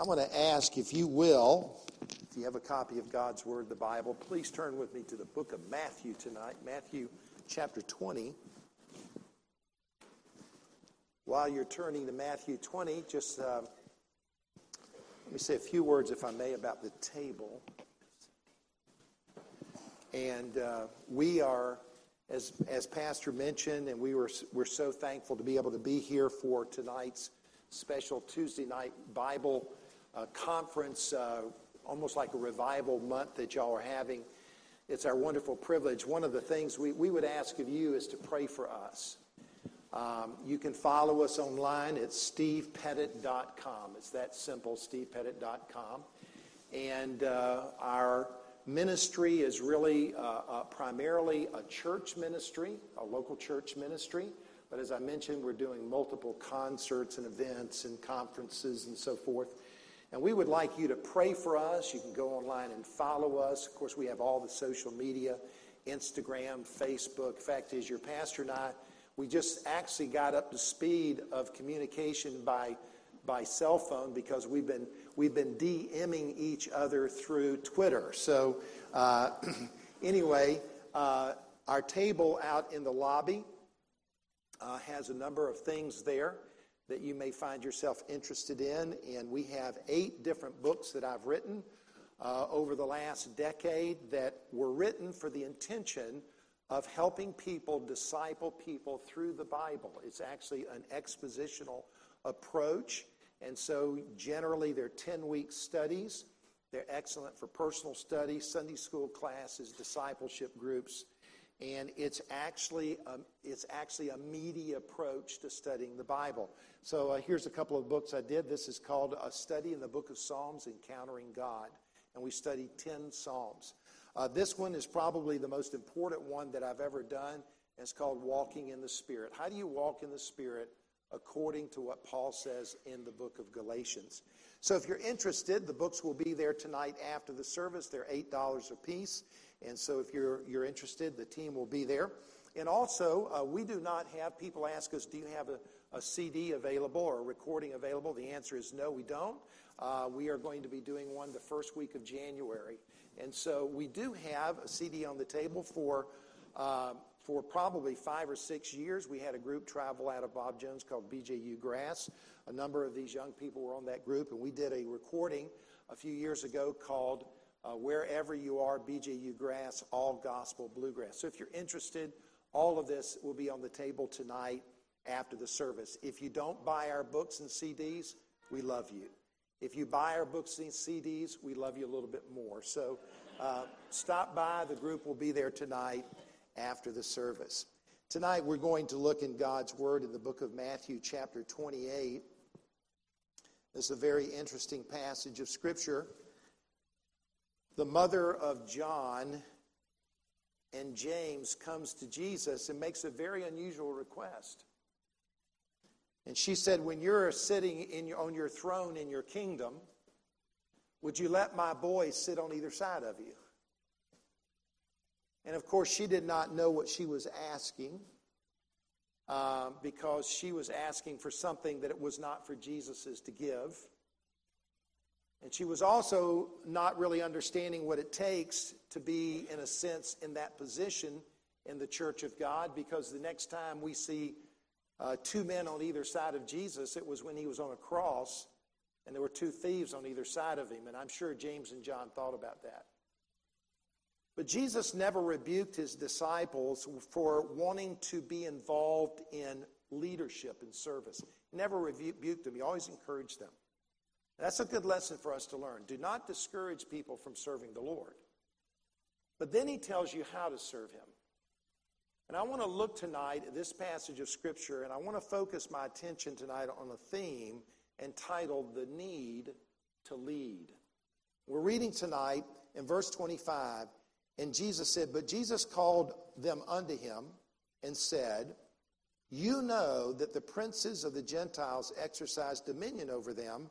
I'm going to ask if you will, if you have a copy of God's Word, the Bible, please turn with me to the book of Matthew tonight, Matthew chapter 20. While you're turning to Matthew 20, just uh, let me say a few words, if I may, about the table. And uh, we are, as, as Pastor mentioned, and we were, we're so thankful to be able to be here for tonight's special Tuesday night Bible uh, conference, uh, almost like a revival month that y'all are having. It's our wonderful privilege. One of the things we, we would ask of you is to pray for us. Um, you can follow us online at stevepettit.com. It's that simple, stevepettit.com. And uh, our ministry is really uh, uh, primarily a church ministry, a local church ministry. But as I mentioned, we're doing multiple concerts and events and conferences and so forth. And we would like you to pray for us. You can go online and follow us. Of course, we have all the social media Instagram, Facebook. Fact is, your pastor and I, we just actually got up to speed of communication by, by cell phone because we've been, we've been DMing each other through Twitter. So, uh, anyway, uh, our table out in the lobby uh, has a number of things there that you may find yourself interested in. And we have eight different books that I've written uh, over the last decade that were written for the intention of helping people disciple people through the Bible. It's actually an expositional approach. And so generally, they're 10 week studies. They're excellent for personal study, Sunday school classes, discipleship groups and it's actually a, it's actually a meaty approach to studying the Bible. So uh, here's a couple of books I did. This is called A Study in the Book of Psalms, Encountering God, and we studied ten Psalms. Uh, this one is probably the most important one that I've ever done. It's called Walking in the Spirit. How do you walk in the Spirit according to what Paul says in the book of Galatians? So if you're interested, the books will be there tonight after the service. They're $8 a piece. And so if you're, you're interested, the team will be there. And also, uh, we do not have people ask us, do you have a, a, CD available or a recording available? The answer is no, we don't. Uh, we are going to be doing one the first week of January. And so we do have a CD on the table for, uh, for probably five or six years. We had a group travel out of Bob Jones called BJU Grass. A number of these young people were on that group, and we did a recording a few years ago called uh, wherever you are, BJU Grass, All Gospel Bluegrass. So if you're interested, all of this will be on the table tonight after the service. If you don't buy our books and CDs, we love you. If you buy our books and CDs, we love you a little bit more. So uh, stop by. The group will be there tonight after the service. Tonight, we're going to look in God's Word in the book of Matthew, chapter 28. This is a very interesting passage of Scripture the mother of John and James comes to Jesus and makes a very unusual request. And she said, When you're sitting your, on your throne in your kingdom, would you let my boys sit on either side of you? And of course, she did not know what she was asking uh, because she was asking for something that it was not for Jesus's to give. And she was also not really understanding what it takes to be, in a sense, in that position in the church of God, because the next time we see uh, two men on either side of Jesus, it was when he was on a cross, and there were two thieves on either side of him. And I'm sure James and John thought about that. But Jesus never rebuked his disciples for wanting to be involved in leadership and service. Never rebuked them, he always encouraged them. That's a good lesson for us to learn. Do not discourage people from serving the Lord. But then he tells you how to serve him. And I want to look tonight at this passage of Scripture, and I want to focus my attention tonight on a theme entitled The Need to Lead. We're reading tonight in verse 25, and Jesus said, But Jesus called them unto him and said, You know that the princes of the Gentiles exercise dominion over them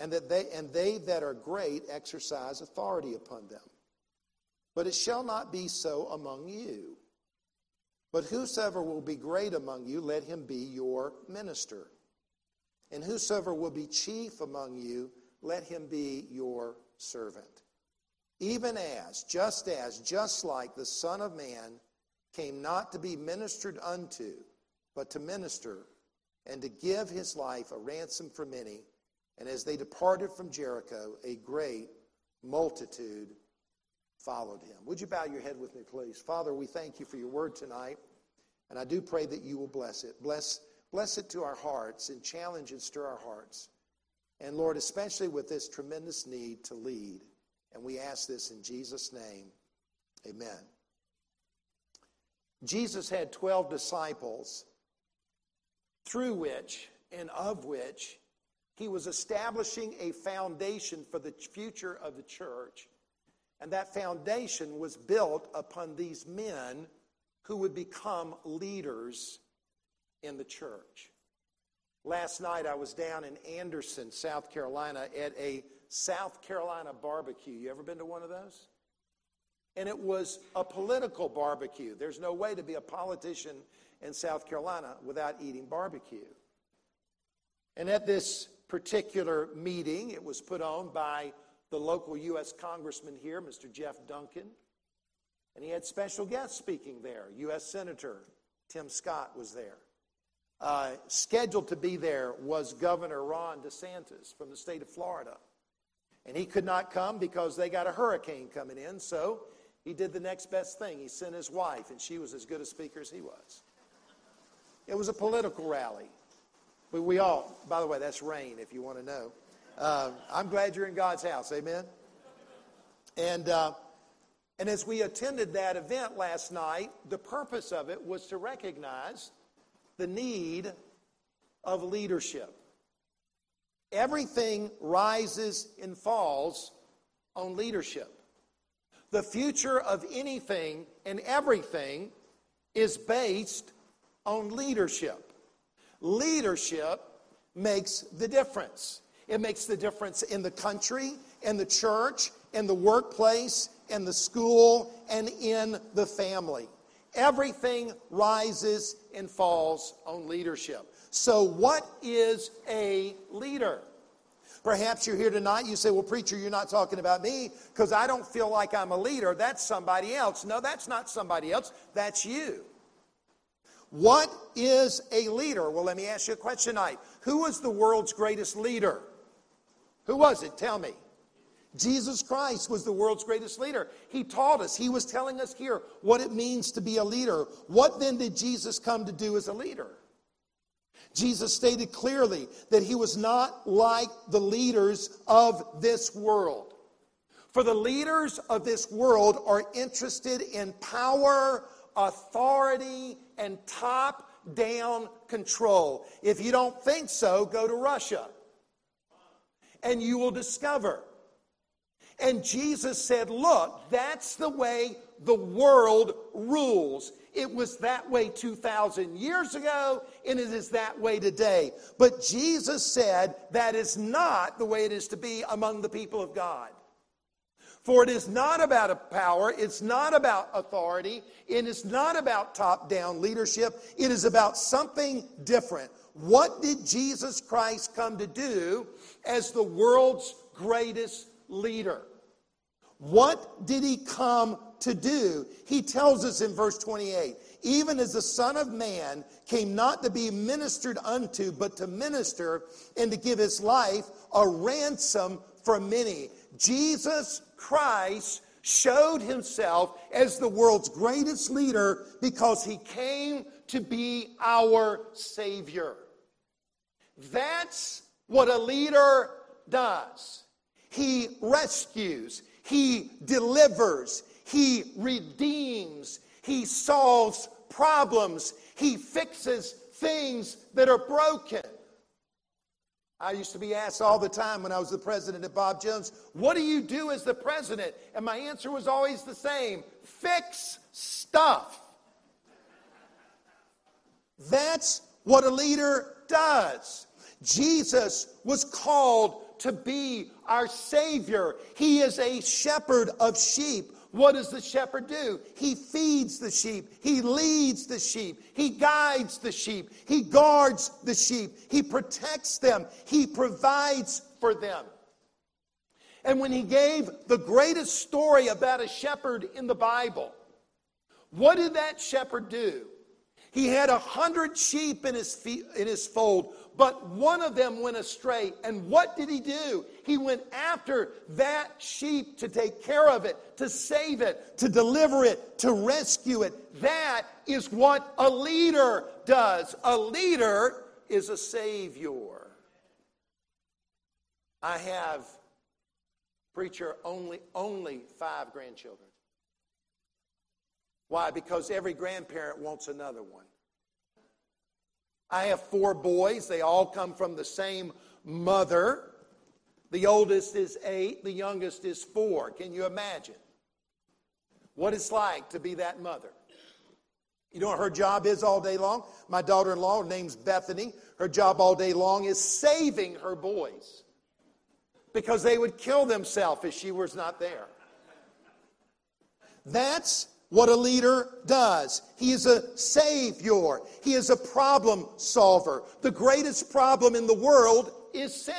and that they and they that are great exercise authority upon them. But it shall not be so among you. But whosoever will be great among you, let him be your minister. And whosoever will be chief among you, let him be your servant. Even as, just as, just like the Son of Man came not to be ministered unto, but to minister and to give his life a ransom for many. And as they departed from Jericho, a great multitude followed him. Would you bow your head with me, please? Father, we thank you for your word tonight. And I do pray that you will bless it. Bless, bless it to our hearts and challenge and stir our hearts. And Lord, especially with this tremendous need to lead. And we ask this in Jesus' name. Amen. Jesus had 12 disciples through which and of which he was establishing a foundation for the future of the church. And that foundation was built upon these men who would become leaders in the church. Last night I was down in Anderson, South Carolina, at a South Carolina barbecue. You ever been to one of those? And it was a political barbecue. There's no way to be a politician in South Carolina without eating barbecue. And at this particular meeting, it was put on by the local U.S. Congressman here, Mr. Jeff Duncan. And he had special guests speaking there. U.S. Senator Tim Scott was there. Uh, scheduled to be there was Governor Ron DeSantis from the state of Florida. And he could not come because they got a hurricane coming in, so he did the next best thing. He sent his wife, and she was as good a speaker as he was. It was a political rally. But we all, by the way, that's rain if you want to know. Uh, I'm glad you're in God's house. Amen. And, uh, and as we attended that event last night, the purpose of it was to recognize the need of leadership. Everything rises and falls on leadership. The future of anything and everything is based on leadership. Leadership makes the difference. It makes the difference in the country, in the church, in the workplace, in the school, and in the family. Everything rises and falls on leadership. So, what is a leader? Perhaps you're here tonight, you say, Well, preacher, you're not talking about me because I don't feel like I'm a leader. That's somebody else. No, that's not somebody else. That's you. What is a leader? Well, let me ask you a question tonight. Who was the world's greatest leader? Who was it? Tell me. Jesus Christ was the world's greatest leader. He taught us, He was telling us here what it means to be a leader. What then did Jesus come to do as a leader? Jesus stated clearly that he was not like the leaders of this world. For the leaders of this world are interested in power, authority, and top down control. If you don't think so, go to Russia and you will discover. And Jesus said, Look, that's the way the world rules. It was that way 2,000 years ago, and it is that way today. But Jesus said that is not the way it is to be among the people of God. For it is not about a power, it's not about authority, it is not about top down leadership, it is about something different. What did Jesus Christ come to do as the world's greatest leader? What did he come to do? He tells us in verse 28 even as the Son of Man came not to be ministered unto, but to minister and to give his life a ransom for many. Jesus Christ showed himself as the world's greatest leader because he came to be our Savior. That's what a leader does. He rescues, he delivers, he redeems, he solves problems, he fixes things that are broken. I used to be asked all the time when I was the president at Bob Jones, What do you do as the president? And my answer was always the same fix stuff. That's what a leader does. Jesus was called to be our Savior. He is a shepherd of sheep. What does the shepherd do? He feeds the sheep. He leads the sheep. He guides the sheep. He guards the sheep. He protects them. He provides for them. And when he gave the greatest story about a shepherd in the Bible, what did that shepherd do? He had a hundred sheep in his, in his fold, but one of them went astray. And what did he do? He went after that sheep to take care of it, to save it, to deliver it, to rescue it. That is what a leader does. A leader is a savior. I have, preacher, only, only five grandchildren. Why? Because every grandparent wants another one. I have four boys. They all come from the same mother. The oldest is eight, the youngest is four. Can you imagine what it's like to be that mother? You know what her job is all day long? My daughter in law, her name's Bethany, her job all day long is saving her boys because they would kill themselves if she was not there. That's what a leader does. He is a savior. He is a problem solver. The greatest problem in the world is sin.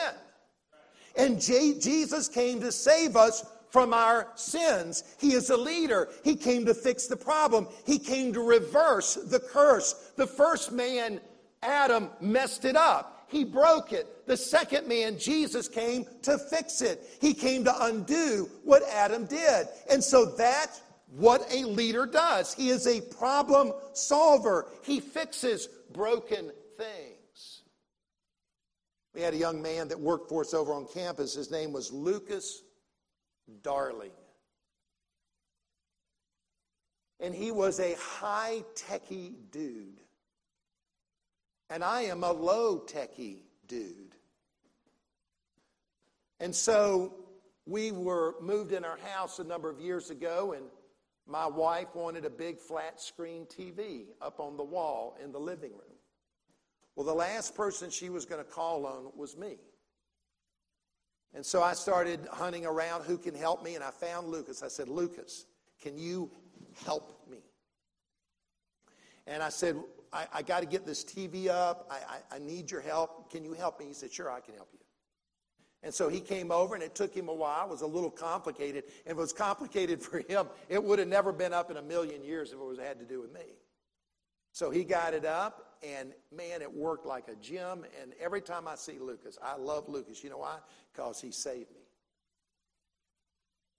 And J- Jesus came to save us from our sins. He is a leader. He came to fix the problem. He came to reverse the curse. The first man, Adam, messed it up. He broke it. The second man, Jesus, came to fix it. He came to undo what Adam did. And so that what a leader does. He is a problem solver, he fixes broken things. We had a young man that worked for us over on campus. His name was Lucas Darling. And he was a high techie dude. And I am a low techie dude. And so we were moved in our house a number of years ago, and my wife wanted a big flat screen TV up on the wall in the living room. Well, the last person she was going to call on was me. And so I started hunting around who can help me, and I found Lucas. I said, Lucas, can you help me? And I said, I, I got to get this TV up. I, I, I need your help. Can you help me? He said, Sure, I can help you. And so he came over, and it took him a while. It was a little complicated. And was complicated for him, it would have never been up in a million years if it was had to do with me. So he got it up, and man, it worked like a gem. And every time I see Lucas, I love Lucas. You know why? Because he saved me.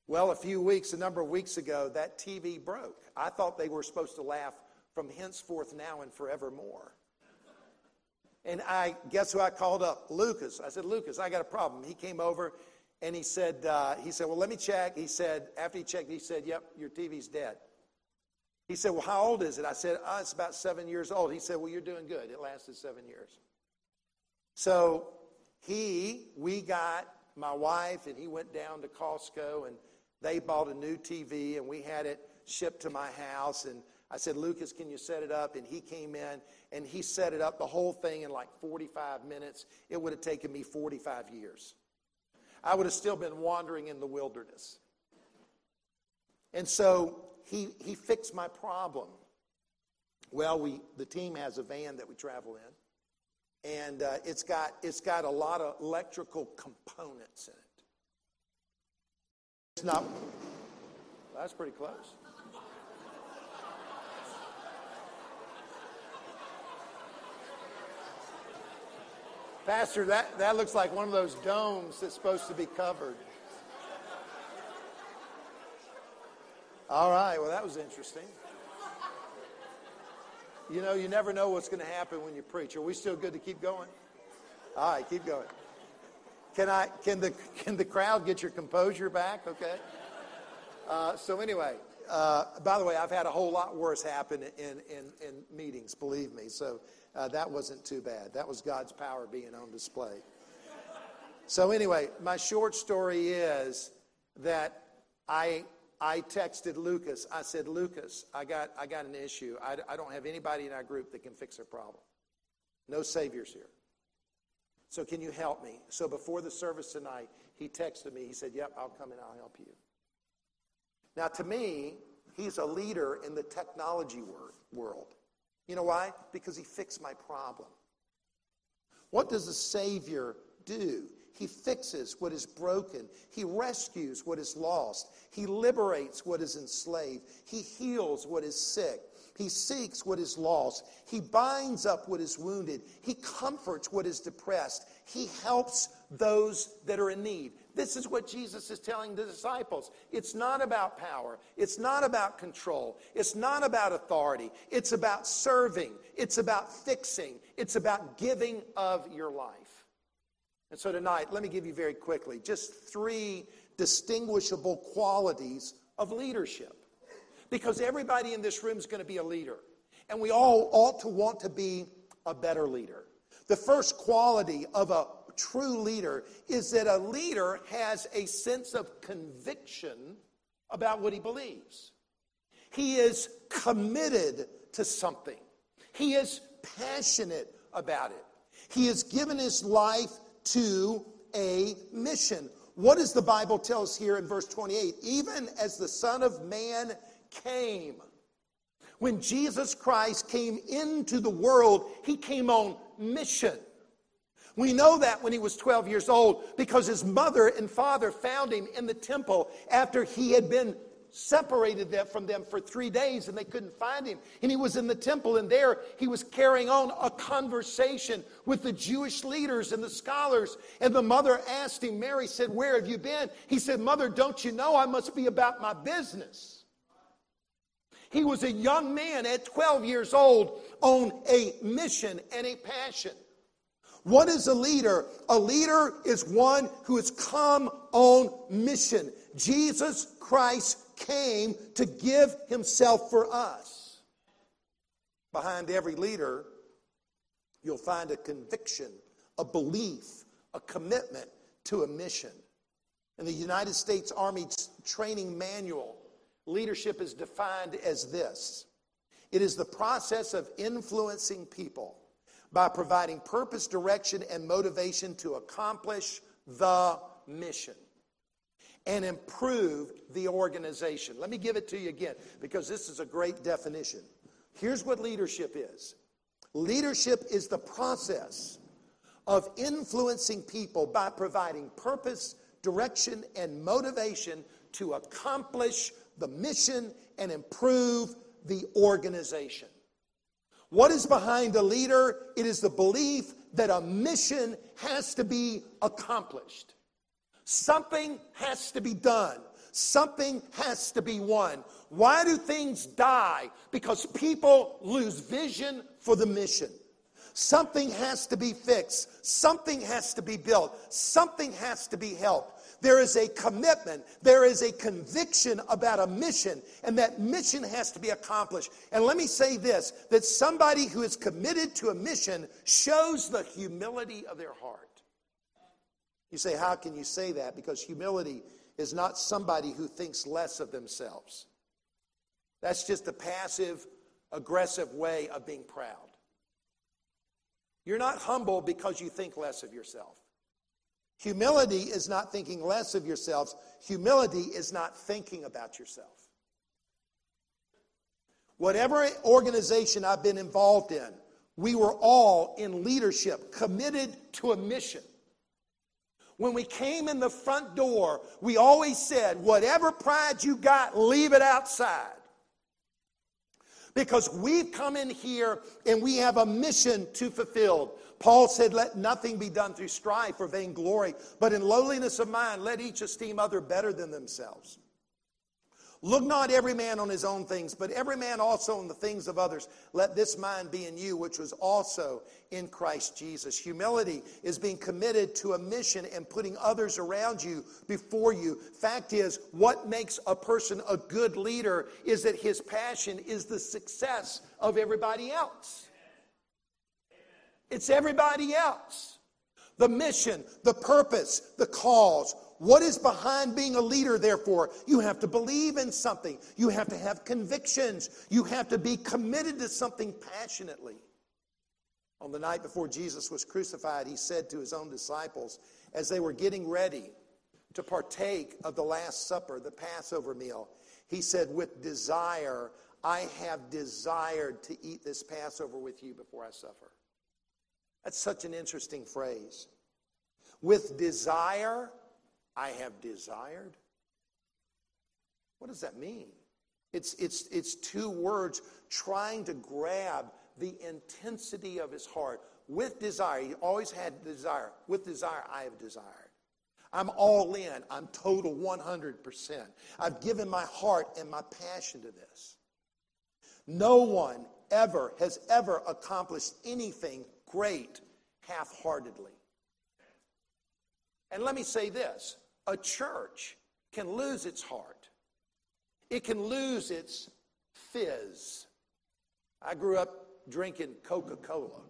Well, a few weeks, a number of weeks ago, that TV broke. I thought they were supposed to laugh from henceforth now and forevermore. And I guess who I called up? Lucas. I said, Lucas, I got a problem. He came over and he said, uh, he said, well, let me check. He said, after he checked, he said, yep, your TV's dead. He said, well, how old is it? I said, oh, it's about seven years old. He said, well, you're doing good. It lasted seven years. So he, we got my wife, and he went down to Costco, and they bought a new TV, and we had it shipped to my house, and I said, Lucas, can you set it up? And he came in and he set it up, the whole thing in like 45 minutes. It would have taken me 45 years. I would have still been wandering in the wilderness. And so he, he fixed my problem. Well, we, the team has a van that we travel in, and uh, it's, got, it's got a lot of electrical components in it. It's not, that's pretty close. Pastor, that, that looks like one of those domes that's supposed to be covered. All right, well, that was interesting. You know, you never know what's going to happen when you preach. Are we still good to keep going? All right, keep going. Can I? Can the can the crowd get your composure back? Okay. Uh, so anyway, uh, by the way, I've had a whole lot worse happen in in, in meetings. Believe me. So uh, that wasn't too bad. That was God's power being on display. So, anyway, my short story is that I, I texted Lucas. I said, Lucas, I got, I got an issue. I, I don't have anybody in our group that can fix their problem. No saviors here. So, can you help me? So, before the service tonight, he texted me. He said, Yep, I'll come and I'll help you. Now, to me, he's a leader in the technology world. You know why? Because he fixed my problem. What does a Savior do? He fixes what is broken. He rescues what is lost. He liberates what is enslaved. He heals what is sick. He seeks what is lost. He binds up what is wounded. He comforts what is depressed. He helps those that are in need. This is what Jesus is telling the disciples. It's not about power. It's not about control. It's not about authority. It's about serving. It's about fixing. It's about giving of your life. And so tonight, let me give you very quickly just three distinguishable qualities of leadership. Because everybody in this room is going to be a leader. And we all ought to want to be a better leader. The first quality of a true leader is that a leader has a sense of conviction about what he believes. He is committed to something, he is passionate about it. He has given his life to a mission. What does the Bible tell us here in verse 28? Even as the Son of Man came. When Jesus Christ came into the world, he came on mission. We know that when he was 12 years old because his mother and father found him in the temple after he had been separated them from them for three days and they couldn't find him. And he was in the temple, and there he was carrying on a conversation with the Jewish leaders and the scholars. And the mother asked him, Mary said, Where have you been? He said, Mother, don't you know I must be about my business? He was a young man at 12 years old on a mission and a passion. What is a leader? A leader is one who has come on mission. Jesus Christ came to give himself for us. Behind every leader, you'll find a conviction, a belief, a commitment to a mission. In the United States Army Training Manual, leadership is defined as this it is the process of influencing people by providing purpose, direction, and motivation to accomplish the mission and improve the organization. Let me give it to you again because this is a great definition. Here's what leadership is leadership is the process of influencing people by providing purpose, direction, and motivation to accomplish the mission and improve the organization. What is behind a leader? It is the belief that a mission has to be accomplished. Something has to be done. Something has to be won. Why do things die? Because people lose vision for the mission. Something has to be fixed. Something has to be built. Something has to be helped. There is a commitment, there is a conviction about a mission, and that mission has to be accomplished. And let me say this that somebody who is committed to a mission shows the humility of their heart. You say, How can you say that? Because humility is not somebody who thinks less of themselves. That's just a passive, aggressive way of being proud. You're not humble because you think less of yourself. Humility is not thinking less of yourselves. Humility is not thinking about yourself. Whatever organization I've been involved in, we were all in leadership, committed to a mission. When we came in the front door, we always said, whatever pride you got, leave it outside. Because we've come in here and we have a mission to fulfill. Paul said, Let nothing be done through strife or vainglory, but in lowliness of mind, let each esteem other better than themselves. Look not every man on his own things, but every man also on the things of others. Let this mind be in you, which was also in Christ Jesus. Humility is being committed to a mission and putting others around you before you. Fact is, what makes a person a good leader is that his passion is the success of everybody else. It's everybody else. The mission, the purpose, the cause. What is behind being a leader, therefore? You have to believe in something. You have to have convictions. You have to be committed to something passionately. On the night before Jesus was crucified, he said to his own disciples, as they were getting ready to partake of the Last Supper, the Passover meal, he said, With desire, I have desired to eat this Passover with you before I suffer. That's such an interesting phrase. With desire, I have desired. What does that mean? It's, it's, it's two words trying to grab the intensity of his heart. With desire, he always had desire. With desire, I have desired. I'm all in. I'm total 100%. I've given my heart and my passion to this. No one ever has ever accomplished anything great half heartedly. And let me say this a church can lose its heart, it can lose its fizz. I grew up drinking Coca Cola.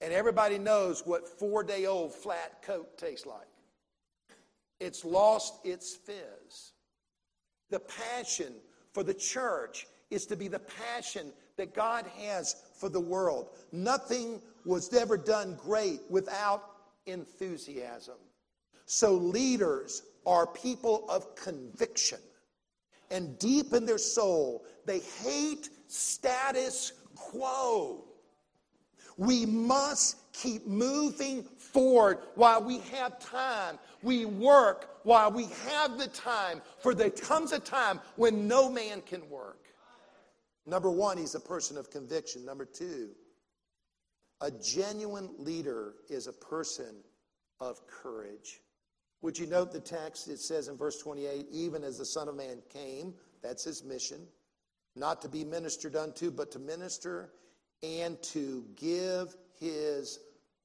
And everybody knows what four day old flat Coke tastes like. It's lost its fizz. The passion for the church is to be the passion that God has for the world. Nothing was ever done great without enthusiasm. So, leaders are people of conviction. And deep in their soul, they hate status quo. We must keep moving forward while we have time. We work while we have the time, for there comes a time when no man can work. Number one, he's a person of conviction. Number two, a genuine leader is a person of courage. Would you note the text? It says in verse 28 even as the Son of Man came, that's his mission, not to be ministered unto, but to minister and to give his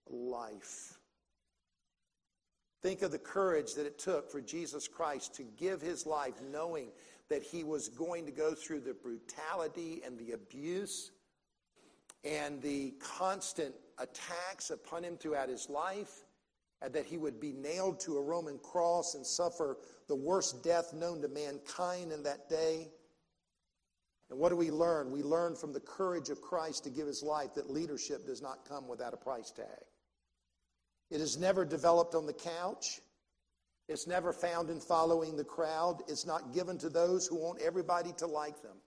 life. Think of the courage that it took for Jesus Christ to give his life, knowing that he was going to go through the brutality and the abuse and the constant attacks upon him throughout his life, and that he would be nailed to a Roman cross and suffer the worst death known to mankind in that day. And what do we learn? We learn from the courage of Christ to give his life that leadership does not come without a price tag. It is never developed on the couch. It's never found in following the crowd. It's not given to those who want everybody to like them.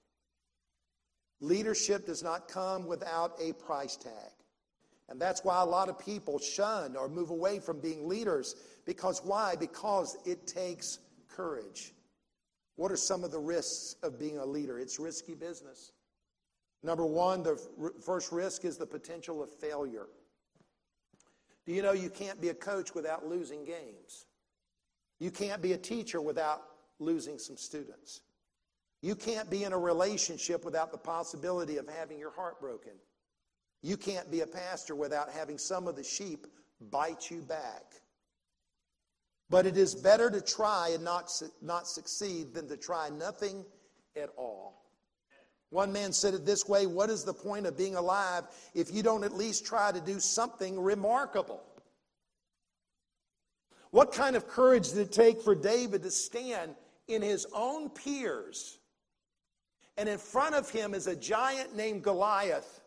Leadership does not come without a price tag. And that's why a lot of people shun or move away from being leaders. Because why? Because it takes courage. What are some of the risks of being a leader? It's risky business. Number one, the first risk is the potential of failure. Do you know you can't be a coach without losing games? You can't be a teacher without losing some students. You can't be in a relationship without the possibility of having your heart broken. You can't be a pastor without having some of the sheep bite you back. But it is better to try and not, not succeed than to try nothing at all. One man said it this way What is the point of being alive if you don't at least try to do something remarkable? What kind of courage did it take for David to stand in his own peers? And in front of him is a giant named Goliath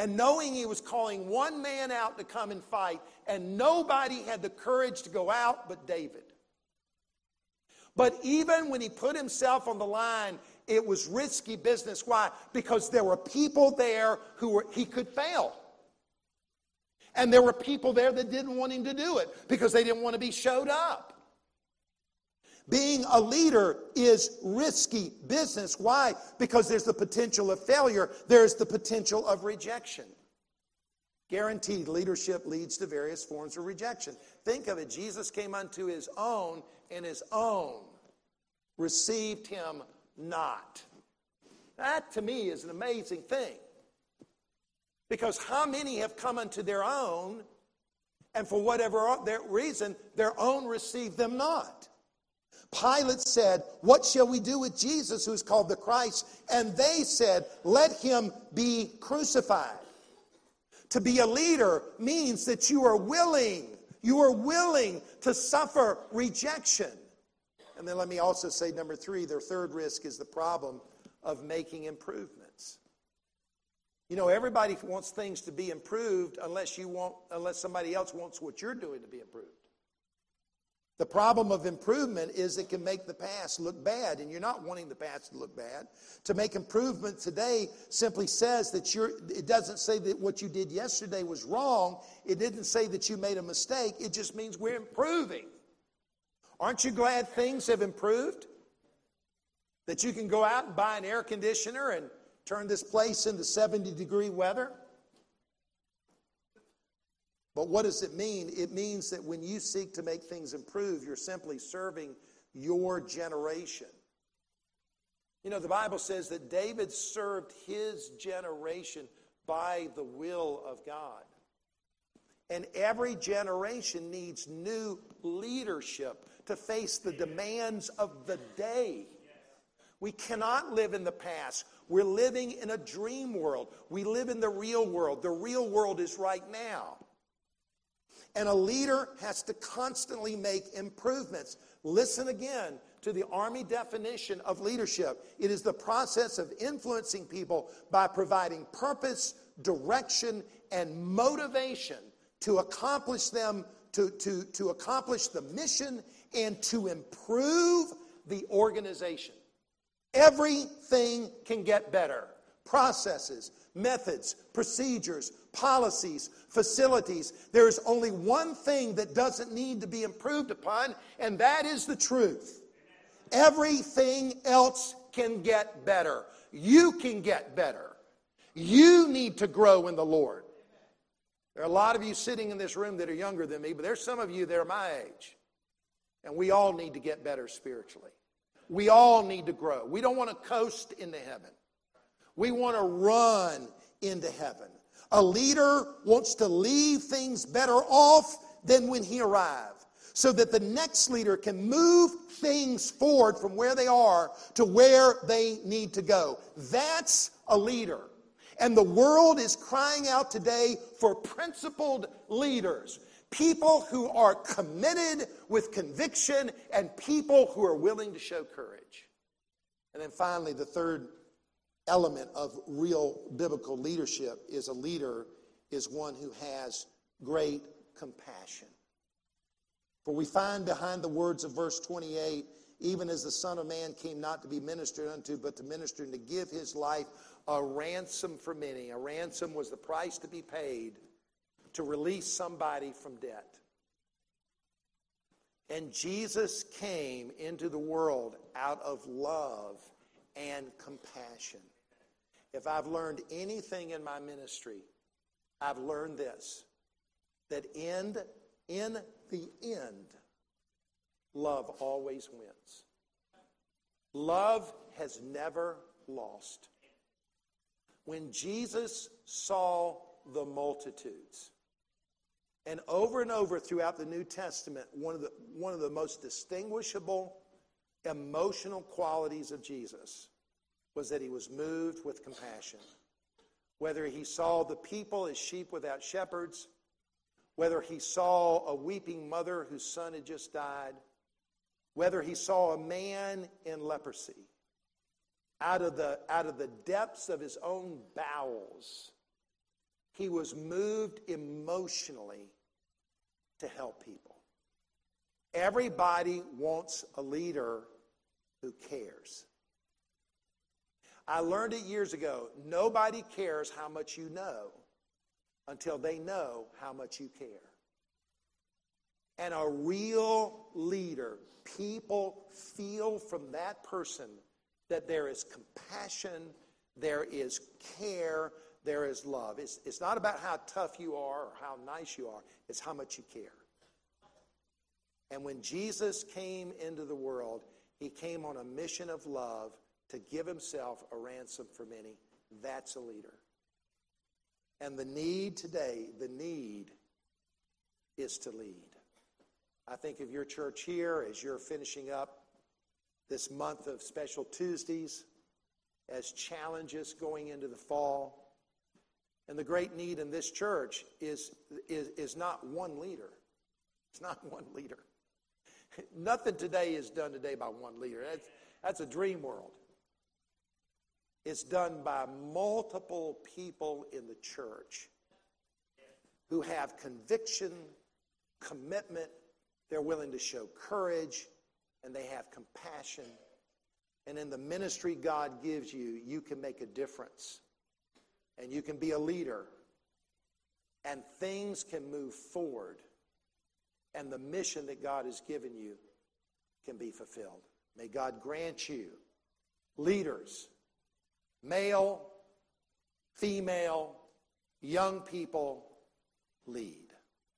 and knowing he was calling one man out to come and fight, and nobody had the courage to go out but David. But even when he put himself on the line, it was risky business. Why? Because there were people there who were, he could fail. And there were people there that didn't want him to do it because they didn't want to be showed up. Being a leader is risky business. Why? Because there's the potential of failure, there's the potential of rejection. Guaranteed, leadership leads to various forms of rejection. Think of it Jesus came unto his own, and his own received him not. That to me is an amazing thing. Because how many have come unto their own, and for whatever reason, their own received them not? Pilate said, What shall we do with Jesus, who's called the Christ? And they said, Let him be crucified. To be a leader means that you are willing, you are willing to suffer rejection. And then let me also say, number three, their third risk is the problem of making improvements. You know, everybody wants things to be improved unless you want, unless somebody else wants what you're doing to be improved. The problem of improvement is it can make the past look bad, and you're not wanting the past to look bad. To make improvement today simply says that you're, it doesn't say that what you did yesterday was wrong. It didn't say that you made a mistake. It just means we're improving. Aren't you glad things have improved? That you can go out and buy an air conditioner and turn this place into 70 degree weather? But what does it mean? It means that when you seek to make things improve, you're simply serving your generation. You know, the Bible says that David served his generation by the will of God. And every generation needs new leadership to face the demands of the day. We cannot live in the past. We're living in a dream world. We live in the real world. The real world is right now. And a leader has to constantly make improvements. Listen again to the Army definition of leadership it is the process of influencing people by providing purpose, direction, and motivation to accomplish them, to, to, to accomplish the mission and to improve the organization. Everything can get better. Processes, methods, procedures, policies, facilities. There is only one thing that doesn't need to be improved upon, and that is the truth. Everything else can get better. You can get better. You need to grow in the Lord. There are a lot of you sitting in this room that are younger than me, but there's some of you that are my age. And we all need to get better spiritually. We all need to grow. We don't want to coast into heaven. We want to run into heaven. A leader wants to leave things better off than when he arrived so that the next leader can move things forward from where they are to where they need to go. That's a leader. And the world is crying out today for principled leaders. People who are committed with conviction and people who are willing to show courage. And then finally, the third element of real biblical leadership is a leader is one who has great compassion. For we find behind the words of verse 28 even as the Son of Man came not to be ministered unto, but to minister and to give his life a ransom for many. A ransom was the price to be paid to release somebody from debt. And Jesus came into the world out of love and compassion. If I've learned anything in my ministry, I've learned this that in, in the end, love always wins. Love has never lost. When Jesus saw the multitudes, and over and over throughout the New Testament, one of the, one of the most distinguishable emotional qualities of Jesus was that he was moved with compassion. Whether he saw the people as sheep without shepherds, whether he saw a weeping mother whose son had just died, whether he saw a man in leprosy, out of the, out of the depths of his own bowels, he was moved emotionally to help people. Everybody wants a leader who cares. I learned it years ago. Nobody cares how much you know until they know how much you care. And a real leader, people feel from that person that there is compassion, there is care, there is love. It's, it's not about how tough you are or how nice you are, it's how much you care. And when Jesus came into the world, he came on a mission of love to give himself a ransom for many. That's a leader. And the need today, the need is to lead. I think of your church here as you're finishing up this month of special Tuesdays, as challenges going into the fall. And the great need in this church is, is, is not one leader. It's not one leader. Nothing today is done today by one leader. That's, that's a dream world. It's done by multiple people in the church who have conviction, commitment, they're willing to show courage, and they have compassion. And in the ministry God gives you, you can make a difference. And you can be a leader. And things can move forward. And the mission that God has given you can be fulfilled. May God grant you leaders, male, female, young people, lead.